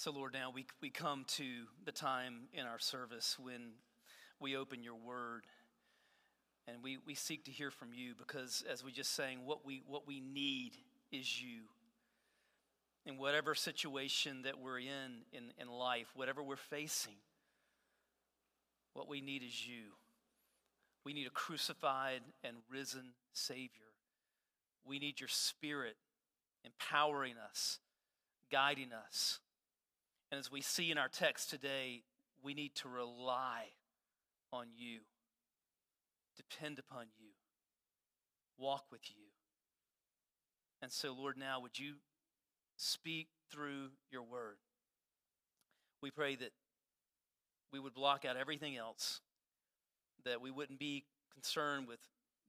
So, Lord, now we, we come to the time in our service when we open your word and we, we seek to hear from you because, as we just sang, what we, what we need is you. In whatever situation that we're in, in in life, whatever we're facing, what we need is you. We need a crucified and risen Savior. We need your Spirit empowering us, guiding us and as we see in our text today, we need to rely on you, depend upon you, walk with you. And so, Lord, now would you speak through your word? We pray that we would block out everything else, that we wouldn't be concerned with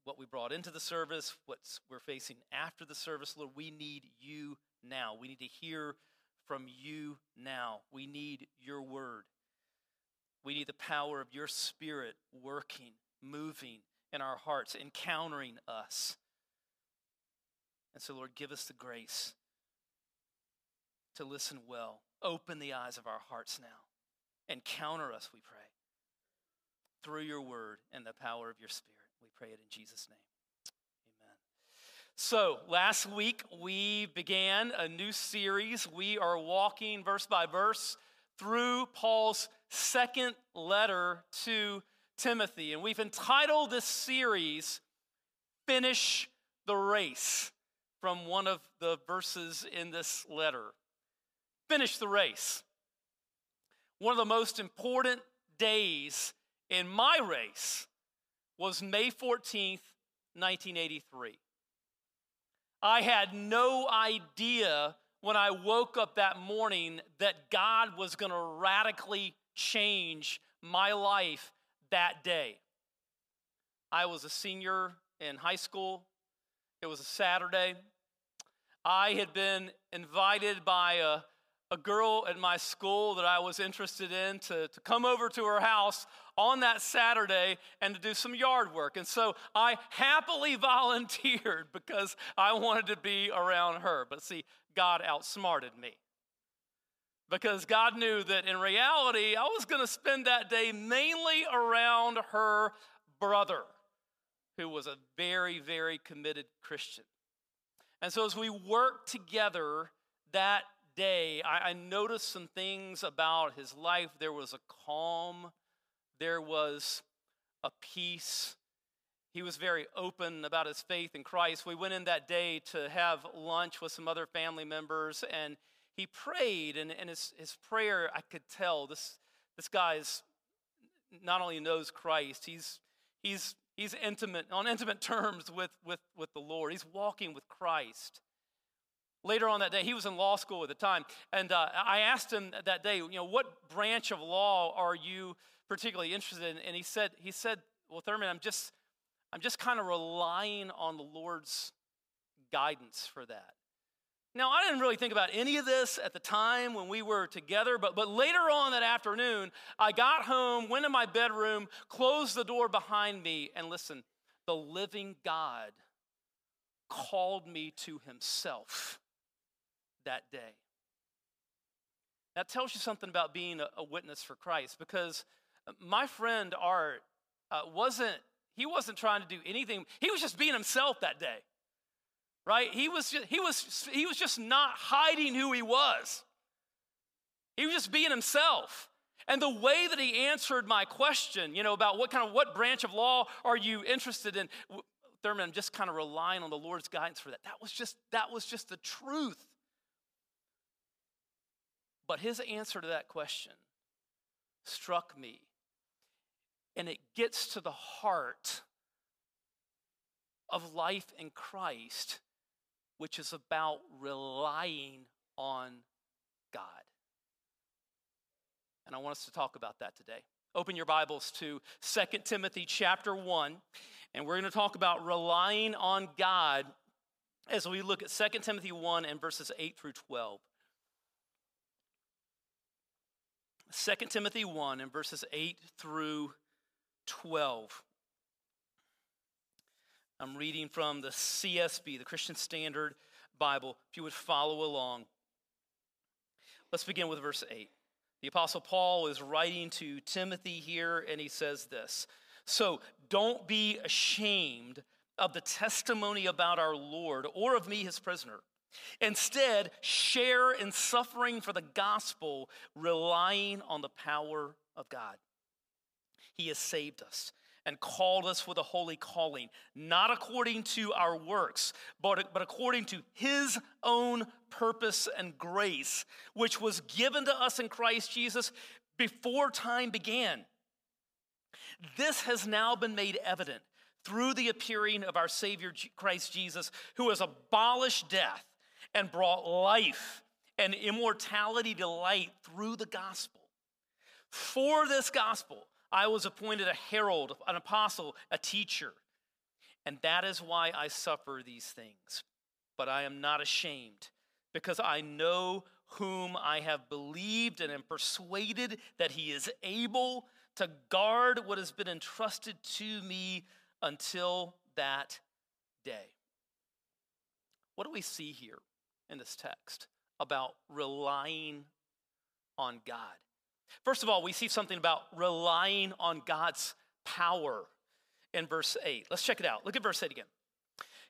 what we brought into the service, what we're facing after the service. Lord, we need you now. We need to hear from you now. We need your word. We need the power of your spirit working, moving in our hearts, encountering us. And so, Lord, give us the grace to listen well. Open the eyes of our hearts now. Encounter us, we pray, through your word and the power of your spirit. We pray it in Jesus' name. So, last week we began a new series. We are walking verse by verse through Paul's second letter to Timothy. And we've entitled this series, Finish the Race, from one of the verses in this letter. Finish the race. One of the most important days in my race was May 14th, 1983. I had no idea when I woke up that morning that God was going to radically change my life that day. I was a senior in high school. It was a Saturday. I had been invited by a, a girl at my school that I was interested in to, to come over to her house on that Saturday and to do some yard work. And so I happily volunteered because I wanted to be around her. But see, God outsmarted me. Because God knew that in reality, I was going to spend that day mainly around her brother, who was a very, very committed Christian. And so as we worked together that day, I, I noticed some things about his life. There was a calm there was a peace. He was very open about his faith in Christ. We went in that day to have lunch with some other family members, and he prayed, and, and his, his prayer, I could tell this, this guy's not only knows Christ, he's, he's, he's intimate, on intimate terms with, with, with the Lord. He's walking with Christ. Later on that day, he was in law school at the time, and uh, I asked him that day, you know, what branch of law are you particularly interested in. And he said, he said, well, Thurman, I'm just, I'm just kind of relying on the Lord's guidance for that. Now, I didn't really think about any of this at the time when we were together, but, but later on that afternoon, I got home, went in my bedroom, closed the door behind me, and listen, the living God called me to himself that day. That tells you something about being a, a witness for Christ because my friend Art uh, wasn't, he wasn't trying to do anything. He was just being himself that day, right? He was just, he was, he was just not hiding who he was. He was just being himself. And the way that he answered my question, you know, about what kind of, what branch of law are you interested in? Thurman, I'm just kind of relying on the Lord's guidance for that. That was just, that was just the truth. But his answer to that question struck me and it gets to the heart of life in Christ, which is about relying on God. And I want us to talk about that today. Open your Bibles to 2 Timothy chapter 1, and we're going to talk about relying on God as we look at 2 Timothy 1 and verses 8 through 12. 2 Timothy 1 and verses 8 through 12. I'm reading from the CSB, the Christian Standard Bible, if you would follow along. Let's begin with verse 8. The Apostle Paul is writing to Timothy here, and he says this So don't be ashamed of the testimony about our Lord or of me, his prisoner. Instead, share in suffering for the gospel, relying on the power of God. He has saved us and called us with a holy calling, not according to our works, but, but according to his own purpose and grace, which was given to us in Christ Jesus before time began. This has now been made evident through the appearing of our Savior Christ Jesus, who has abolished death and brought life and immortality to light through the gospel. For this gospel, I was appointed a herald, an apostle, a teacher. And that is why I suffer these things. But I am not ashamed, because I know whom I have believed and am persuaded that he is able to guard what has been entrusted to me until that day. What do we see here in this text about relying on God? First of all, we see something about relying on God's power in verse 8. Let's check it out. Look at verse 8 again.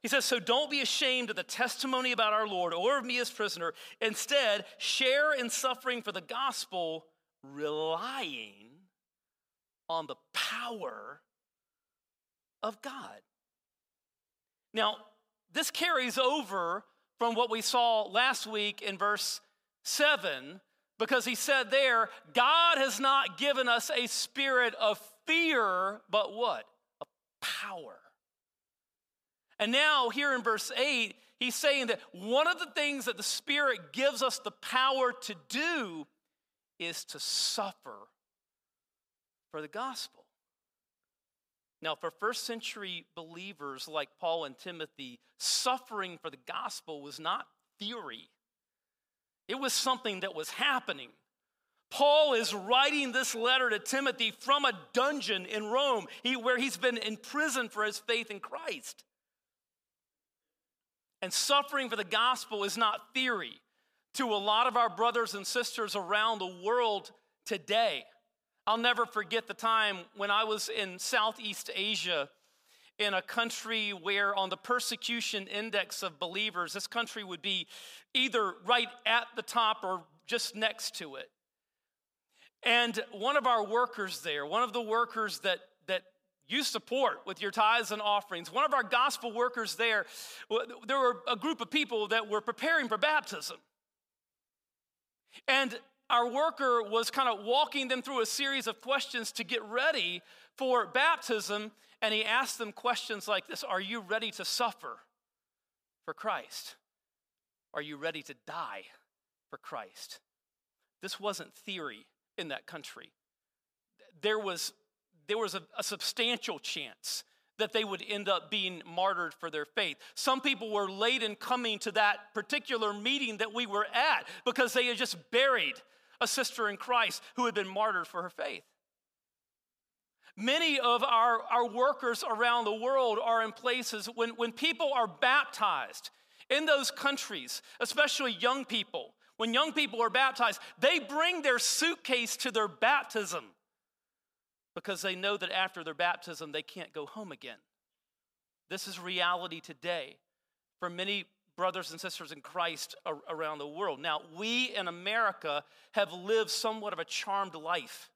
He says, So don't be ashamed of the testimony about our Lord or of me as prisoner. Instead, share in suffering for the gospel, relying on the power of God. Now, this carries over from what we saw last week in verse 7 because he said there, God has not given us a spirit of fear, but what? Of power. And now, here in verse 8, he's saying that one of the things that the Spirit gives us the power to do is to suffer for the gospel. Now, for first century believers like Paul and Timothy, suffering for the gospel was not theory. It was something that was happening. Paul is writing this letter to Timothy from a dungeon in Rome he, where he's been in prison for his faith in Christ. And suffering for the gospel is not theory to a lot of our brothers and sisters around the world today. I'll never forget the time when I was in Southeast Asia in a country where, on the persecution index of believers, this country would be either right at the top or just next to it. And one of our workers there, one of the workers that, that you support with your tithes and offerings, one of our gospel workers there, there were a group of people that were preparing for baptism. And our worker was kind of walking them through a series of questions to get ready for baptism. And he asked them questions like this Are you ready to suffer for Christ? Are you ready to die for Christ? This wasn't theory in that country. There was, there was a, a substantial chance that they would end up being martyred for their faith. Some people were late in coming to that particular meeting that we were at because they had just buried a sister in Christ who had been martyred for her faith. Many of our, our workers around the world are in places when, when people are baptized in those countries, especially young people, when young people are baptized, they bring their suitcase to their baptism because they know that after their baptism, they can't go home again. This is reality today for many brothers and sisters in Christ around the world. Now, we in America have lived somewhat of a charmed life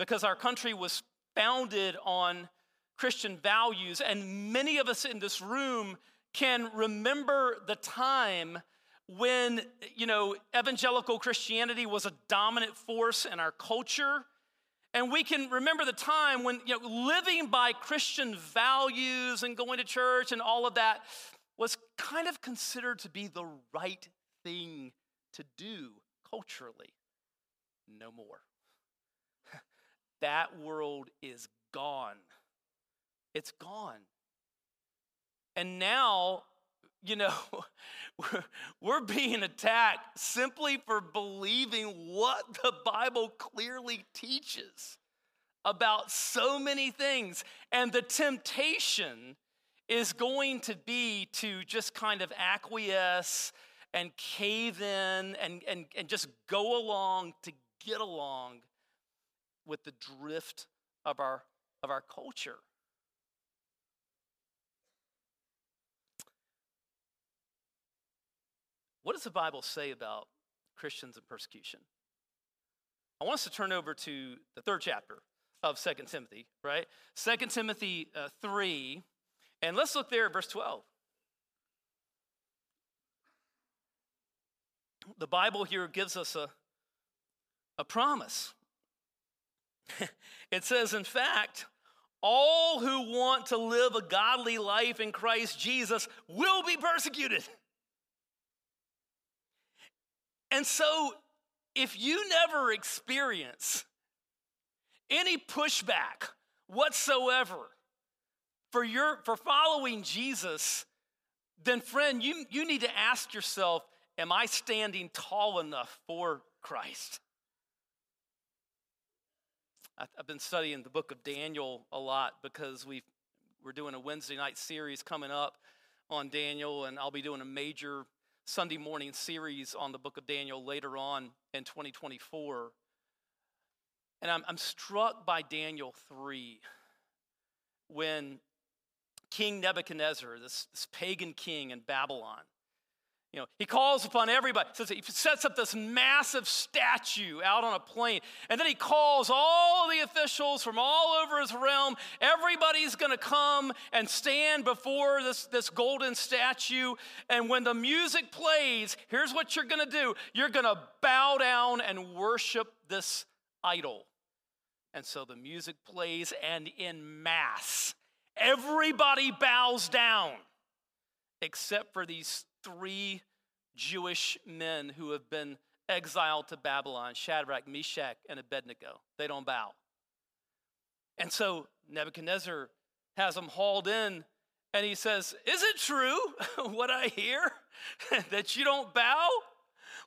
because our country was founded on Christian values, and many of us in this room can remember the time when, you know, evangelical Christianity was a dominant force in our culture And we can remember the time when you know, living by Christian values and going to church and all of that was kind of considered to be the right thing to do culturally. No more. That world is gone. It's gone. And now, you know, we're, we're being attacked simply for believing what the Bible clearly teaches about so many things. And the temptation is going to be to just kind of acquiesce and cave in and, and, and just go along to get along with the drift of our, of our culture. What does the Bible say about Christians and persecution? I want us to turn over to the third chapter of Second Timothy, right? Second Timothy uh, 3, and let's look there at verse 12. The Bible here gives us a, a promise. it says, in fact, all who want to live a godly life in Christ Jesus will be persecuted. And so, if you never experience any pushback whatsoever for, your, for following Jesus, then, friend, you, you need to ask yourself Am I standing tall enough for Christ? I've been studying the book of Daniel a lot because we we're doing a Wednesday night series coming up on Daniel, and I'll be doing a major Sunday morning series on the book of Daniel later on in 2024. And I'm, I'm struck by Daniel 3 when King Nebuchadnezzar, this, this pagan king in Babylon, you know, he calls upon everybody. Says he sets up this massive statue out on a plain, and then he calls all the officials from all over his realm. Everybody's going to come and stand before this, this golden statue. And when the music plays, here's what you're going to do: you're going to bow down and worship this idol. And so the music plays, and in mass, everybody bows down, except for these three Jewish men who have been exiled to Babylon Shadrach, Meshach, and Abednego. They don't bow. And so Nebuchadnezzar has them hauled in and he says, Is it true what I hear that you don't bow?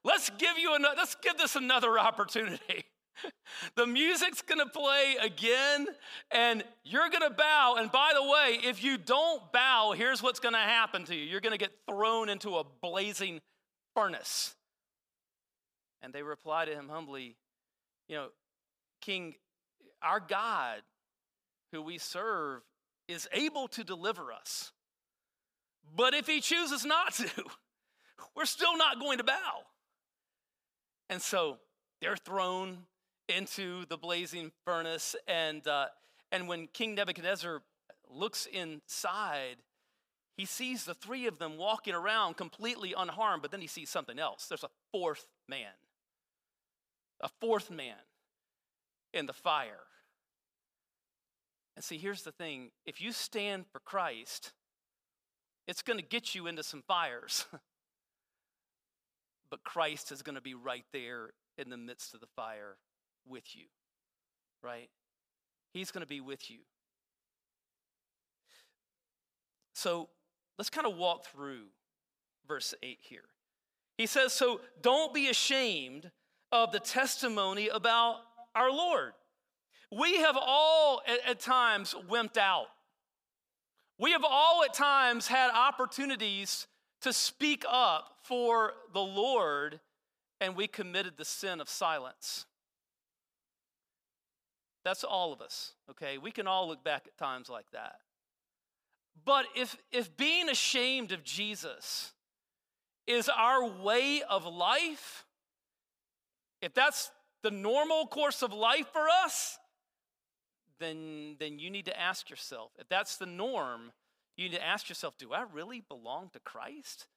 Let's give you another, let's give this another opportunity. the music's gonna play again, and you're gonna bow. And by the way, if you don't bow, here's what's gonna happen to you you're gonna get thrown into a blazing furnace. And they reply to him humbly, You know, King, our God, who we serve, is able to deliver us. But if he chooses not to, we're still not going to bow. And so they're thrown into the blazing furnace. And, uh, and when King Nebuchadnezzar looks inside, he sees the three of them walking around completely unharmed, but then he sees something else. There's a fourth man, a fourth man in the fire. And see, here's the thing if you stand for Christ, it's going to get you into some fires. but Christ is going to be right there in the midst of the fire with you, right? He's going to be with you. So let's kind of walk through verse 8 here. He says, So don't be ashamed of the testimony about our Lord. We have all at, at times wimped out. We have all at times had opportunities to speak up for the Lord, and we committed the sin of silence. That's all of us, okay? We can all look back at times like that. But if, if being ashamed of Jesus is our way of life, if that's the normal course of life for us, then, then you need to ask yourself if that's the norm, you need to ask yourself do I really belong to Christ?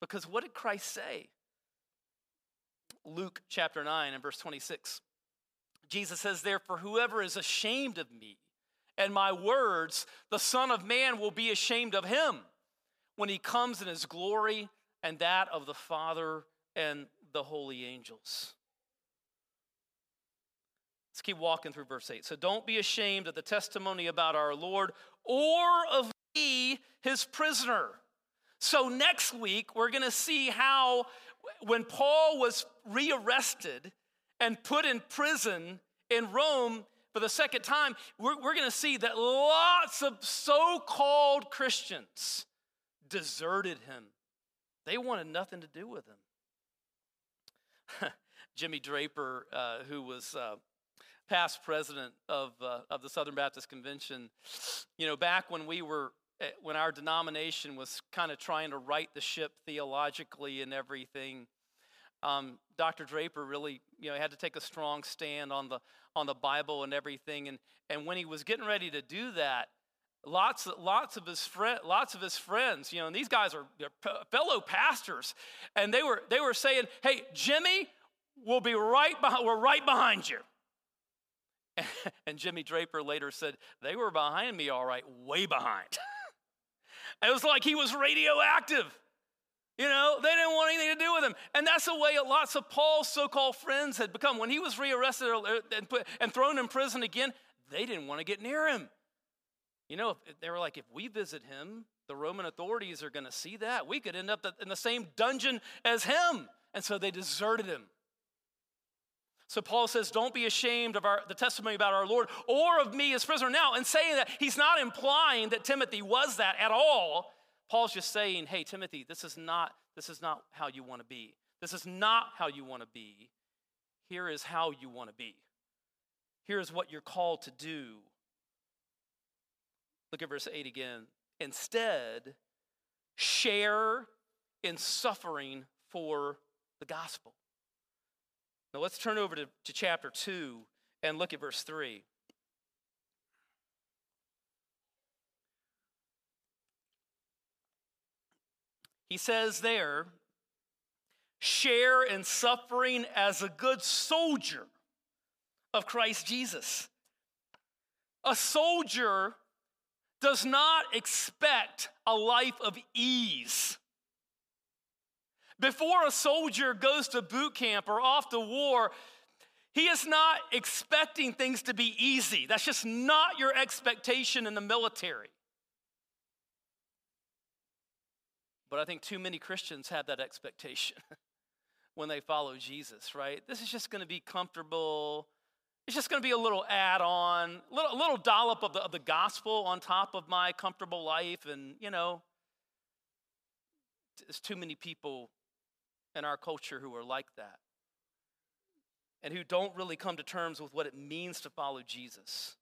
Because what did Christ say? Luke chapter 9 and verse 26. Jesus says, Therefore, whoever is ashamed of me and my words, the Son of Man will be ashamed of him when he comes in his glory and that of the Father and the holy angels. Let's keep walking through verse 8. So don't be ashamed of the testimony about our Lord or of me, his prisoner. So next week, we're going to see how when Paul was rearrested and put in prison in Rome for the second time, we're, we're going to see that lots of so called Christians deserted him. They wanted nothing to do with him. Jimmy Draper, uh, who was uh, past president of, uh, of the Southern Baptist Convention, you know, back when we were, eh, when our denomination was kind of trying to right the ship theologically and everything, um, Dr. Draper really, you know, had to take a strong stand on the on the Bible and everything. And and when he was getting ready to do that, lots lots of his friend, lots of his friends, you know, and these guys are fellow pastors, and they were they were saying, "Hey, Jimmy, we'll be right behind. We're right behind you." And Jimmy Draper later said, They were behind me, all right, way behind. it was like he was radioactive. You know, they didn't want anything to do with him. And that's the way lots of Paul's so called friends had become. When he was rearrested uh, and, put, and thrown in prison again, they didn't want to get near him. You know, they were like, if we visit him, the Roman authorities are going to see that. We could end up in the same dungeon as him. And so they deserted him. So Paul says, Don't be ashamed of our, the testimony about our Lord or of me as prisoner. Now, in saying that, he's not implying that Timothy was that at all. Paul's just saying, Hey, Timothy, this is not, this is not how you want to be. This is not how you want to be. Here is how you want to be. Here is what you're called to do. Look at verse 8 again. Instead, share in suffering for the gospel. Now let's turn over to, to chapter 2 and look at verse 3. He says there, share in suffering as a good soldier of Christ Jesus. A soldier does not expect a life of ease. Before a soldier goes to boot camp or off to war, he is not expecting things to be easy. That's just not your expectation in the military. But I think too many Christians have that expectation when they follow Jesus, right? This is just going to be comfortable. It's just going to be a little add on, a little, little dollop of the, of the gospel on top of my comfortable life. And, you know, there's too many people in our culture who are like that and who don't really come to terms with what it means to follow Jesus.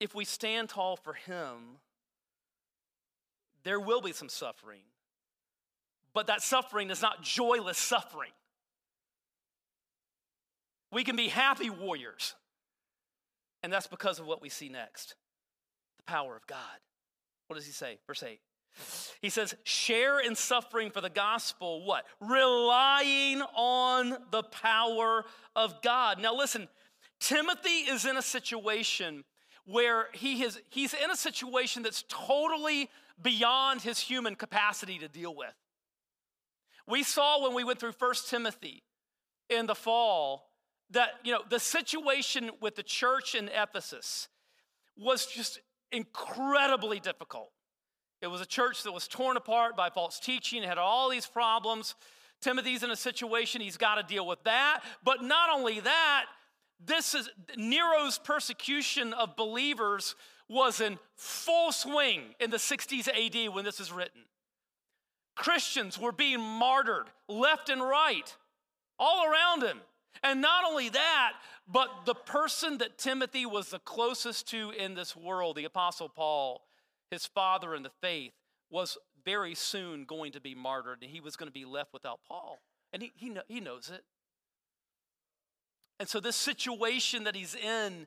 If we stand tall for Him, there will be some suffering, but that suffering is not joyless suffering. We can be happy warriors, and that's because of what we see next the power of God. What does he say? Verse 8. He says, share in suffering for the gospel, what? Relying on the power of God. Now, listen, Timothy is in a situation where he is, he's in a situation that's totally beyond his human capacity to deal with. We saw when we went through First Timothy in the fall that, you know, the situation with the church in Ephesus was just incredibly difficult. It was a church that was torn apart by false teaching, had all these problems. Timothy's in a situation he's got to deal with that. But not only that, this is Nero's persecution of believers was in full swing in the 60s AD when this is written. Christians were being martyred left and right, all around him. And not only that, but the person that Timothy was the closest to in this world, the Apostle Paul, his father in the faith, was very soon going to be martyred, and he was going to be left without Paul. And he, he, he knows it. And so, this situation that he's in,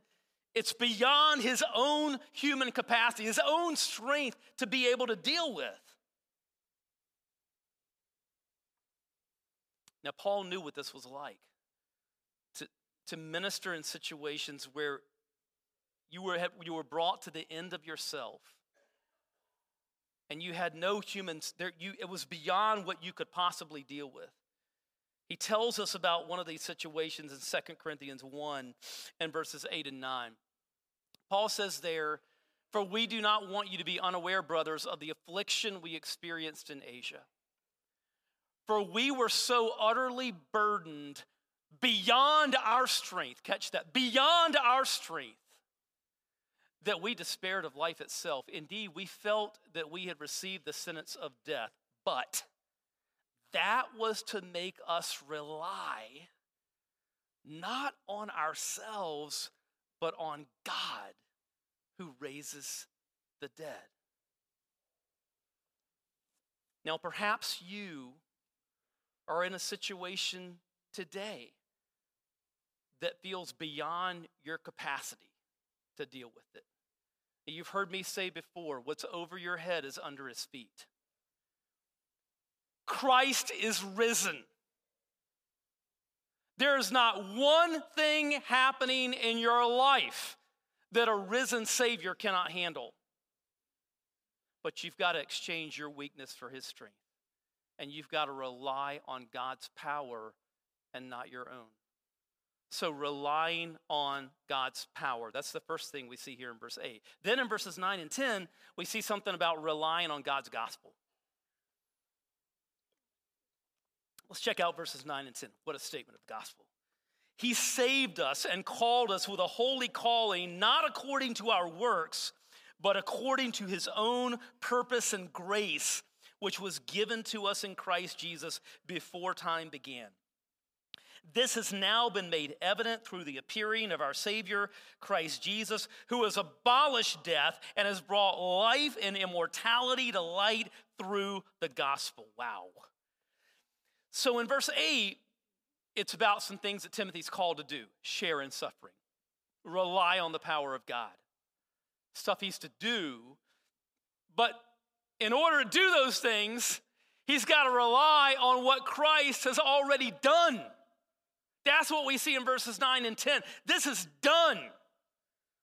it's beyond his own human capacity, his own strength to be able to deal with. Now, Paul knew what this was like to, to minister in situations where you were, you were brought to the end of yourself and you had no humans there you it was beyond what you could possibly deal with he tells us about one of these situations in 2 corinthians 1 and verses 8 and 9 paul says there for we do not want you to be unaware brothers of the affliction we experienced in asia. For we were so utterly burdened beyond our strength catch that beyond our strength that we despaired of life itself. Indeed, we felt that we had received the sentence of death, but that was to make us rely not on ourselves, but on God who raises the dead. Now, perhaps you are in a situation today that feels beyond your capacity to deal with it. You've heard me say before what's over your head is under his feet. Christ is risen. There is not one thing happening in your life that a risen Savior cannot handle. But you've got to exchange your weakness for His strength. And you've got to rely on God's power and not your own. So, relying on God's power. That's the first thing we see here in verse 8. Then in verses 9 and 10, we see something about relying on God's gospel. Let's check out verses 9 and 10. What a statement of the gospel. He saved us and called us with a holy calling, not according to our works, but according to his own purpose and grace, which was given to us in Christ Jesus before time began this has now been made evident through the appearing of our Savior, Christ Jesus, who has abolished death and has brought life and immortality to light through the gospel. Wow. So in verse 8, it's about some things that Timothy's called to do share in suffering, rely on the power of God, stuff he's to do. But in order to do those things, he's got to rely on what Christ has already done. That's what we see in verses 9 and 10. This is done.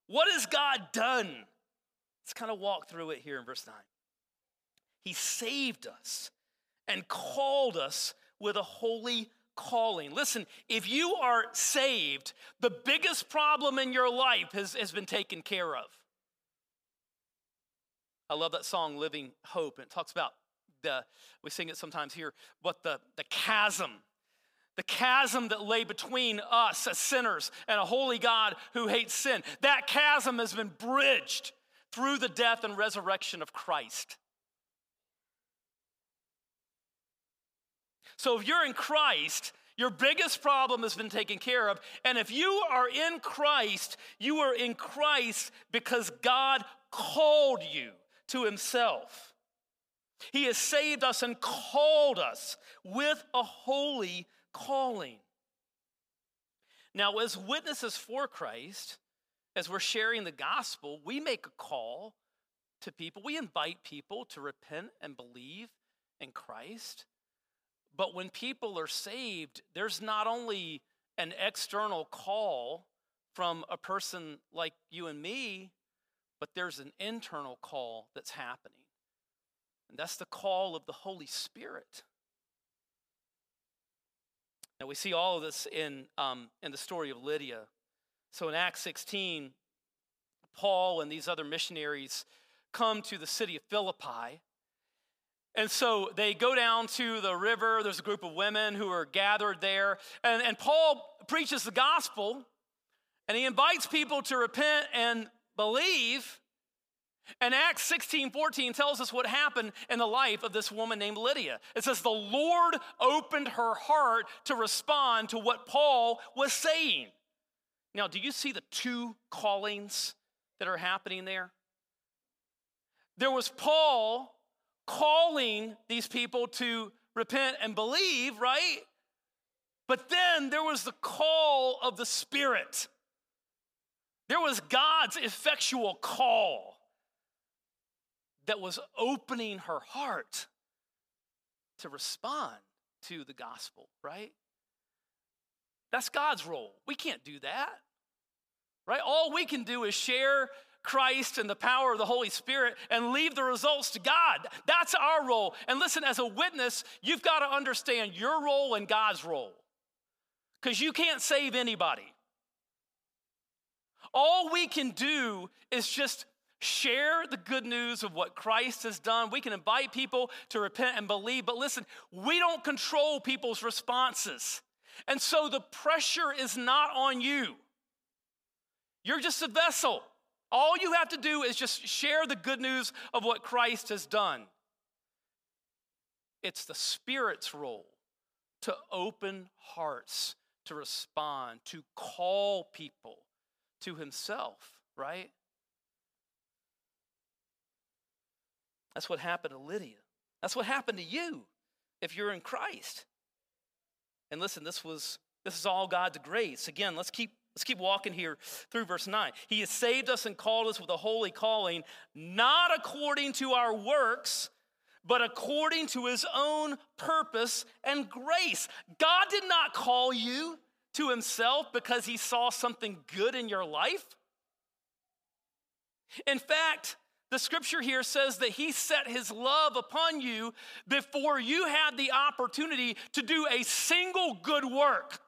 What has God done? Let's kind of walk through it here in verse 9. He saved us and called us with a holy calling. Listen, if you are saved, the biggest problem in your life has, has been taken care of. I love that song, Living Hope. And it talks about the, we sing it sometimes here, but the, the chasm the chasm that lay between us as sinners and a holy God who hates sin. That chasm has been bridged through the death and resurrection of Christ. So if you're in Christ, your biggest problem has been taken care of. And if you are in Christ, you are in Christ because God called you to Himself. He has saved us and called us with a holy calling. Now, as witnesses for Christ, as we're sharing the gospel, we make a call to people. We invite people to repent and believe in Christ. But when people are saved, there's not only an external call from a person like you and me, but there's an internal call that's happening. And that's the call of the Holy Spirit. Now, we see all of this in, um, in the story of Lydia. So in Acts 16, Paul and these other missionaries come to the city of Philippi. And so they go down to the river. There's a group of women who are gathered there. And, and Paul preaches the gospel and he invites people to repent and believe. And Acts 16 14 tells us what happened in the life of this woman named Lydia. It says, The Lord opened her heart to respond to what Paul was saying. Now, do you see the two callings that are happening there? There was Paul calling these people to repent and believe, right? But then there was the call of the Spirit. There was God's effectual call that was opening her heart to respond to the gospel, right? That's God's role. We can't do that, right? All we can do is share Christ and the power of the Holy Spirit and leave the results to God. That's our role. And listen, as a witness, you've got to understand your role and God's role because you can't save anybody. All we can do is just share the good news of what Christ has done. We can invite people to repent and believe, but listen, we don't control people's responses. And so the pressure is not on you. You're just a vessel. All you have to do is just share the good news of what Christ has done. It's the Spirit's role to open hearts, to respond, to call people to Himself, right? That's what happened to Lydia. That's what happened to you if you're in Christ. And listen, this was this is all God's grace. Again, let's keep let's keep walking here through verse 9. He has saved us and called us with a holy calling, not according to our works, but according to his own purpose and grace. God did not call you to himself because he saw something good in your life. In fact, the scripture here says that he set his love upon you before you had the opportunity to do a single good work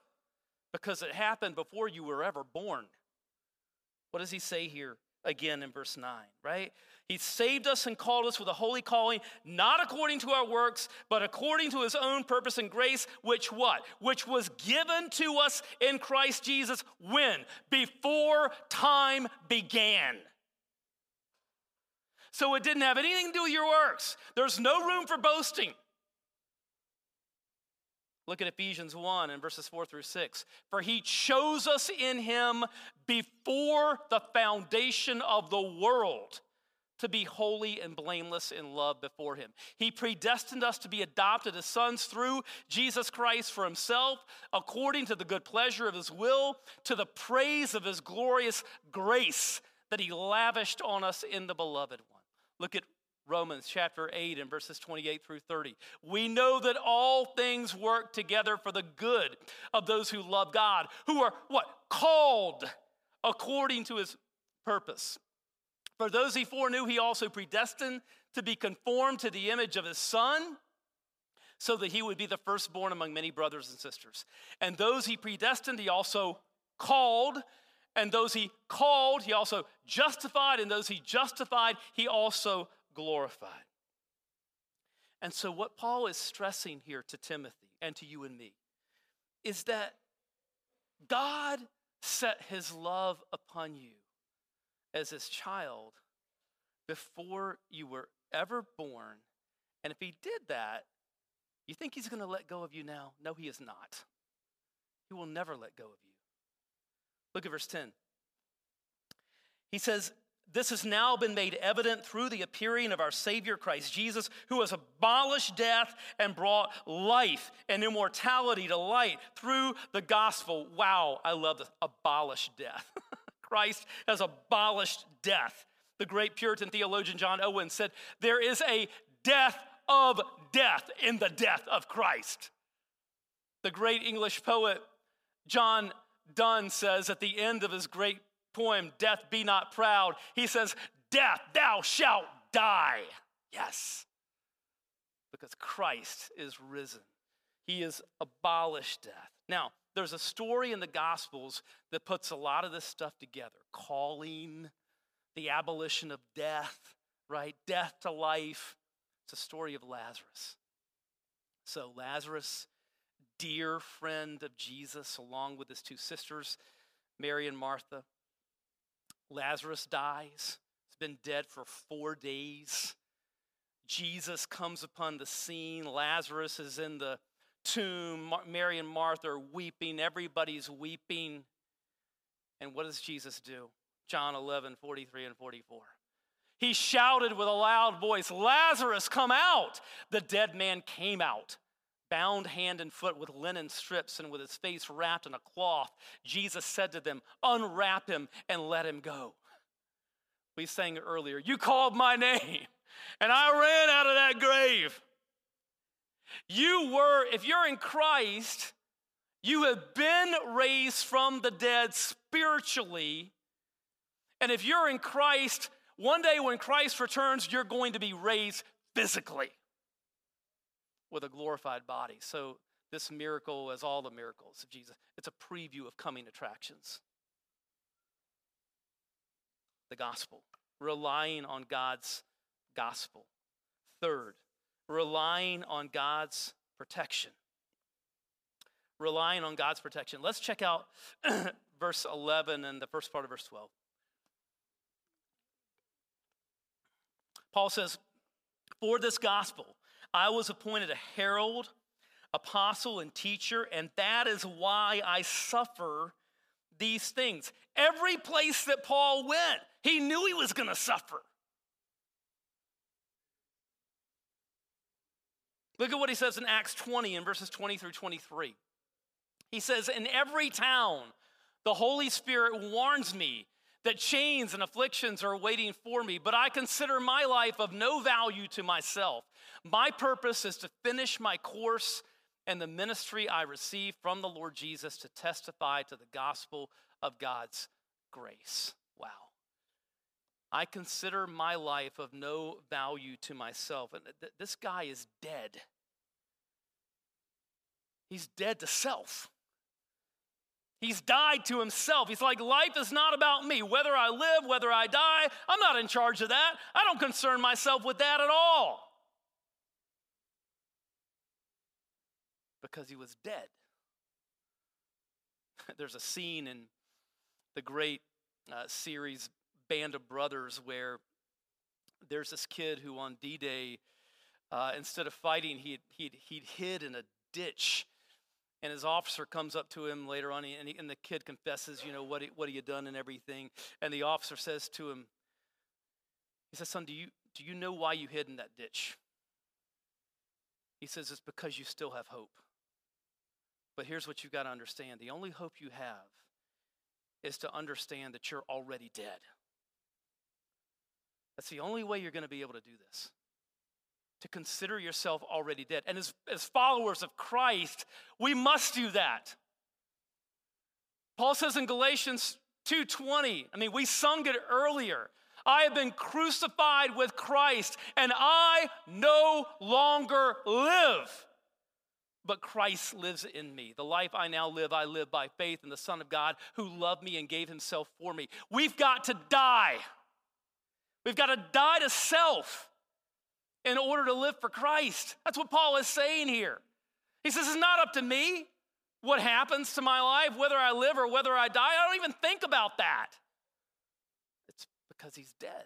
because it happened before you were ever born. What does he say here again in verse 9, right? He saved us and called us with a holy calling, not according to our works, but according to his own purpose and grace, which what? Which was given to us in Christ Jesus when? Before time began. So it didn't have anything to do with your works. There's no room for boasting. Look at Ephesians 1 and verses 4 through 6. For he chose us in him before the foundation of the world to be holy and blameless in love before him. He predestined us to be adopted as sons through Jesus Christ for himself, according to the good pleasure of his will, to the praise of his glorious grace that he lavished on us in the beloved one. Look at Romans chapter 8 and verses 28 through 30. We know that all things work together for the good of those who love God, who are what? Called according to his purpose. For those he foreknew, he also predestined to be conformed to the image of his son, so that he would be the firstborn among many brothers and sisters. And those he predestined, he also called. And those he called, he also justified. And those he justified, he also glorified. And so, what Paul is stressing here to Timothy and to you and me is that God set his love upon you as his child before you were ever born. And if he did that, you think he's going to let go of you now? No, he is not. He will never let go of you. Look at verse 10. He says, This has now been made evident through the appearing of our Savior Christ Jesus, who has abolished death and brought life and immortality to light through the gospel. Wow, I love this. Abolish death. Christ has abolished death. The great Puritan theologian John Owen said, There is a death of death in the death of Christ. The great English poet John Donne says at the end of his great poem, Death Be Not Proud, he says, Death, thou shalt die. Yes, because Christ is risen. He has abolished death. Now, there's a story in the Gospels that puts a lot of this stuff together calling, the abolition of death, right? Death to life. It's a story of Lazarus. So, Lazarus dear friend of Jesus, along with his two sisters, Mary and Martha. Lazarus dies. He's been dead for four days. Jesus comes upon the scene. Lazarus is in the tomb. Mary and Martha are weeping. Everybody's weeping. And what does Jesus do? John 11, 43 and 44. He shouted with a loud voice, Lazarus, come out! The dead man came out bound hand and foot with linen strips and with his face wrapped in a cloth, Jesus said to them, Unwrap him and let him go. We sang earlier, You called my name, and I ran out of that grave. You were, if you're in Christ, you have been raised from the dead spiritually. And if you're in Christ, one day when Christ returns, you're going to be raised physically with a glorified body. So, this miracle, as all the miracles of Jesus, it's a preview of coming attractions. The gospel, relying on God's gospel. Third, relying on God's protection. Relying on God's protection. Let's check out verse 11 and the first part of verse 12. Paul says, For this gospel, I was appointed a herald, apostle, and teacher, and that is why I suffer these things. Every place that Paul went, he knew he was going to suffer. Look at what he says in Acts 20 in verses 20 through 23. He says, In every town, the Holy Spirit warns me that chains and afflictions are waiting for me, but I consider my life of no value to myself. My purpose is to finish my course and the ministry I receive from the Lord Jesus to testify to the gospel of God's grace. Wow. I consider my life of no value to myself. And th- this guy is dead. He's dead to self. He's died to himself. He's like, life is not about me. Whether I live, whether I die, I'm not in charge of that. I don't concern myself with that at all. Because he was dead. There's a scene in the great uh, series Band of Brothers where there's this kid who on D Day, uh, instead of fighting, he'd, he'd, he'd hid in a ditch and his officer comes up to him later on, and, he, and the kid confesses, you know, what, what he had done and everything. And the officer says to him, he says, son, do you, do you know why you hid in that ditch? He says, it's because you still have hope. But here's what you've got to understand the only hope you have is to understand that you're already dead. That's the only way you're going to be able to do this to consider yourself already dead. And as, as followers of Christ, we must do that. Paul says in Galatians 2:20, I mean, we sung it earlier. I have been crucified with Christ, and I no longer live, but Christ lives in me. The life I now live, I live by faith in the Son of God who loved me and gave himself for me. We've got to die. We've got to die to self in order to live for Christ. That's what Paul is saying here. He says, It's not up to me what happens to my life, whether I live or whether I die. I don't even think about that. It's because he's dead.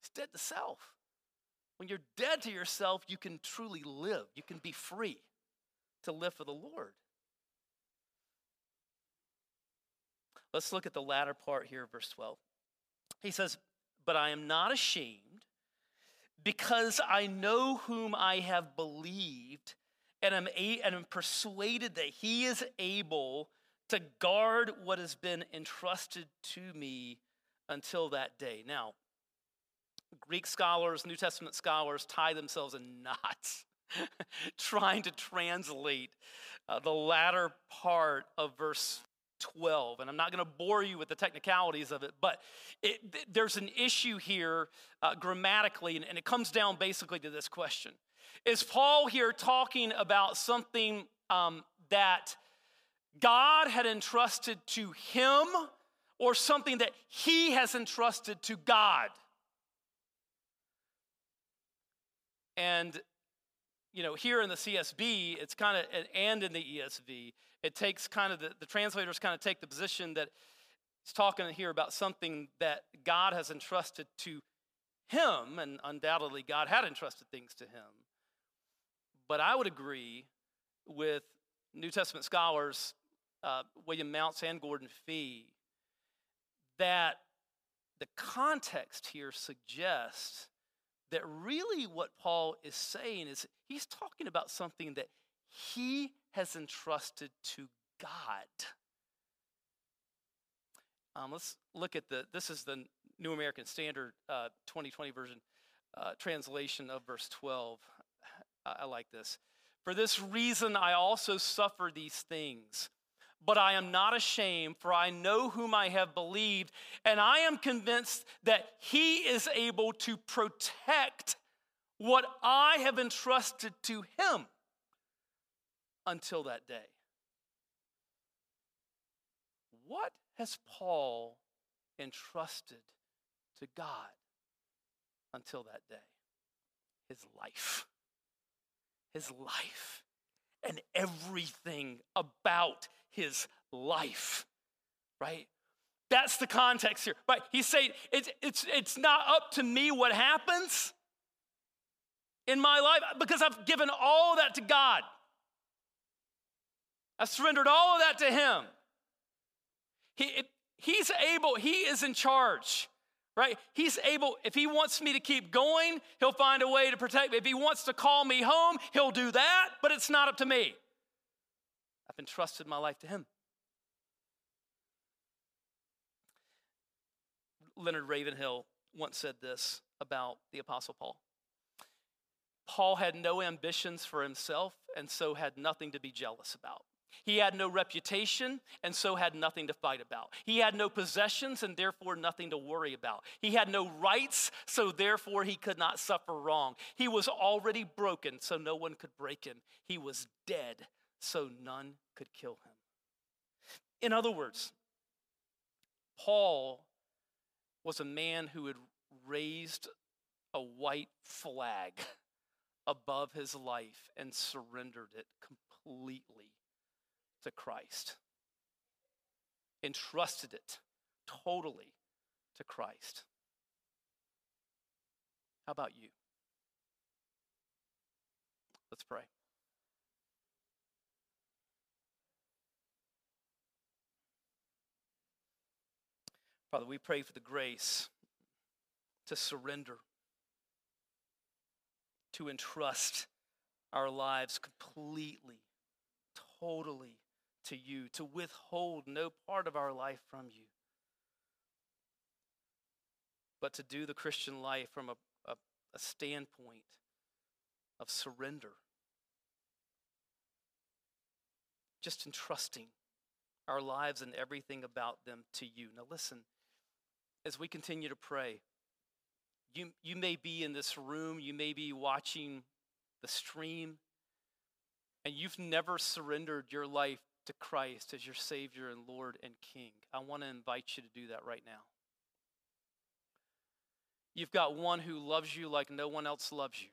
He's dead to self. When you're dead to yourself, you can truly live, you can be free to live for the Lord. Let's look at the latter part here, verse 12. He says, But I am not ashamed because I know whom I have believed and am, a- and am persuaded that he is able to guard what has been entrusted to me until that day. Now, Greek scholars, New Testament scholars tie themselves in knots trying to translate uh, the latter part of verse 12. And I'm not going to bore you with the technicalities of it, but it, there's an issue here uh, grammatically, and, it comes down basically to this question Is Paul here talking about something um, that God had entrusted to him or something that he has entrusted to God? And you know, here in the CSB, it's kind of, and in the ESV, it takes kind of the, the translators kind of take the position that it's talking here about something that God has entrusted to him, and undoubtedly God had entrusted things to him. But I would agree with New Testament scholars, uh, William Mounce and Gordon Fee, that the context here suggests that really what Paul is saying is he's talking about something that he has entrusted to God. Um, let's look at the, this is the New American Standard uh, 2020 version uh, translation of verse 12. I, I like this. For this reason, I also suffer these things. But I am not ashamed, for I know whom I have believed, and I am convinced that he is able to protect what I have entrusted to him until that day. What has Paul entrusted to God until that day? His life his life and everything about his life, right? That's the context here, right? He's saying it's, it's, it's not up to me what happens in my life because I've given all that to God. I've surrendered all of that to Him. He, he's able, He is in charge right? He's able, if he wants me to keep going, he'll find a way to protect me. If he wants to call me home, he'll do that, but it's not up to me. I've entrusted my life to him. Leonard Ravenhill once said this about the Apostle Paul Paul had no ambitions for himself and so had nothing to be jealous about. He had no reputation and so had nothing to fight about. He had no possessions and therefore nothing to worry about. He had no rights, so therefore he could not suffer wrong. He was already broken, so no one could break him. He was dead, so none could kill him. In other words, Paul was a man who had raised a white flag above his life and surrendered it completely to Christ, entrusted it totally to Christ. How about you? Let's pray. Father, we pray for the grace to surrender, to entrust our lives completely, totally to you, to withhold no part of our life from you, but to do the Christian life from a, a, a standpoint of surrender. Just entrusting our lives and everything about them to you. Now, listen, as we continue to pray, you, you may be in this room, you may be watching the stream, and you've never surrendered your life to Christ as your Savior and Lord and King, I want to invite you to do that right now. You've got one who loves you like no one else loves you.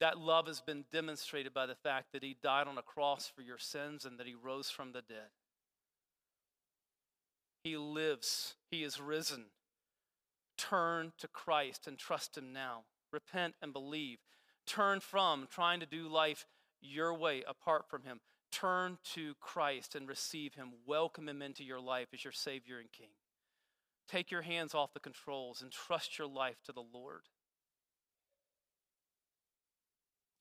That love has been demonstrated by the fact that he died on a cross for your sins and that he rose from the dead. He lives, he is risen. Turn to Christ and trust him now. Repent and believe. Turn from trying to do life your way apart from him. Turn to Christ and receive Him. Welcome Him into your life as your Savior and King. Take your hands off the controls and trust your life to the Lord.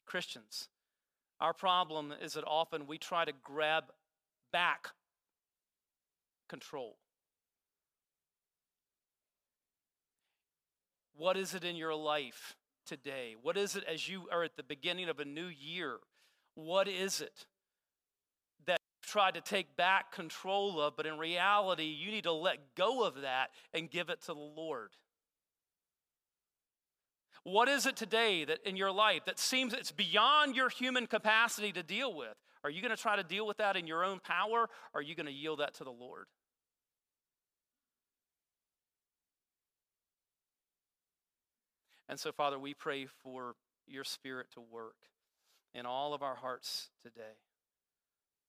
Christians, our problem is that often we try to grab back control. What is it in your life today? What is it as you are at the beginning of a new year? What is it that you've tried to take back control of, but in reality, you need to let go of that and give it to the Lord. What is it today that in your life that seems it's beyond your human capacity to deal with? Are you going to try to deal with that in your own power? Or are you going to yield that to the Lord? And so, Father, we pray for your spirit to work in all of our hearts today.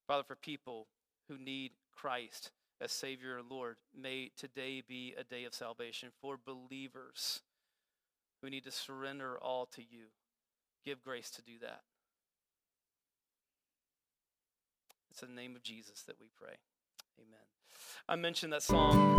Father, for people who need Christ as Savior and Lord, may today be a day of salvation. For believers who need to surrender all to you, give grace to do that. It's in the name of Jesus that we pray. Amen. I mentioned that song,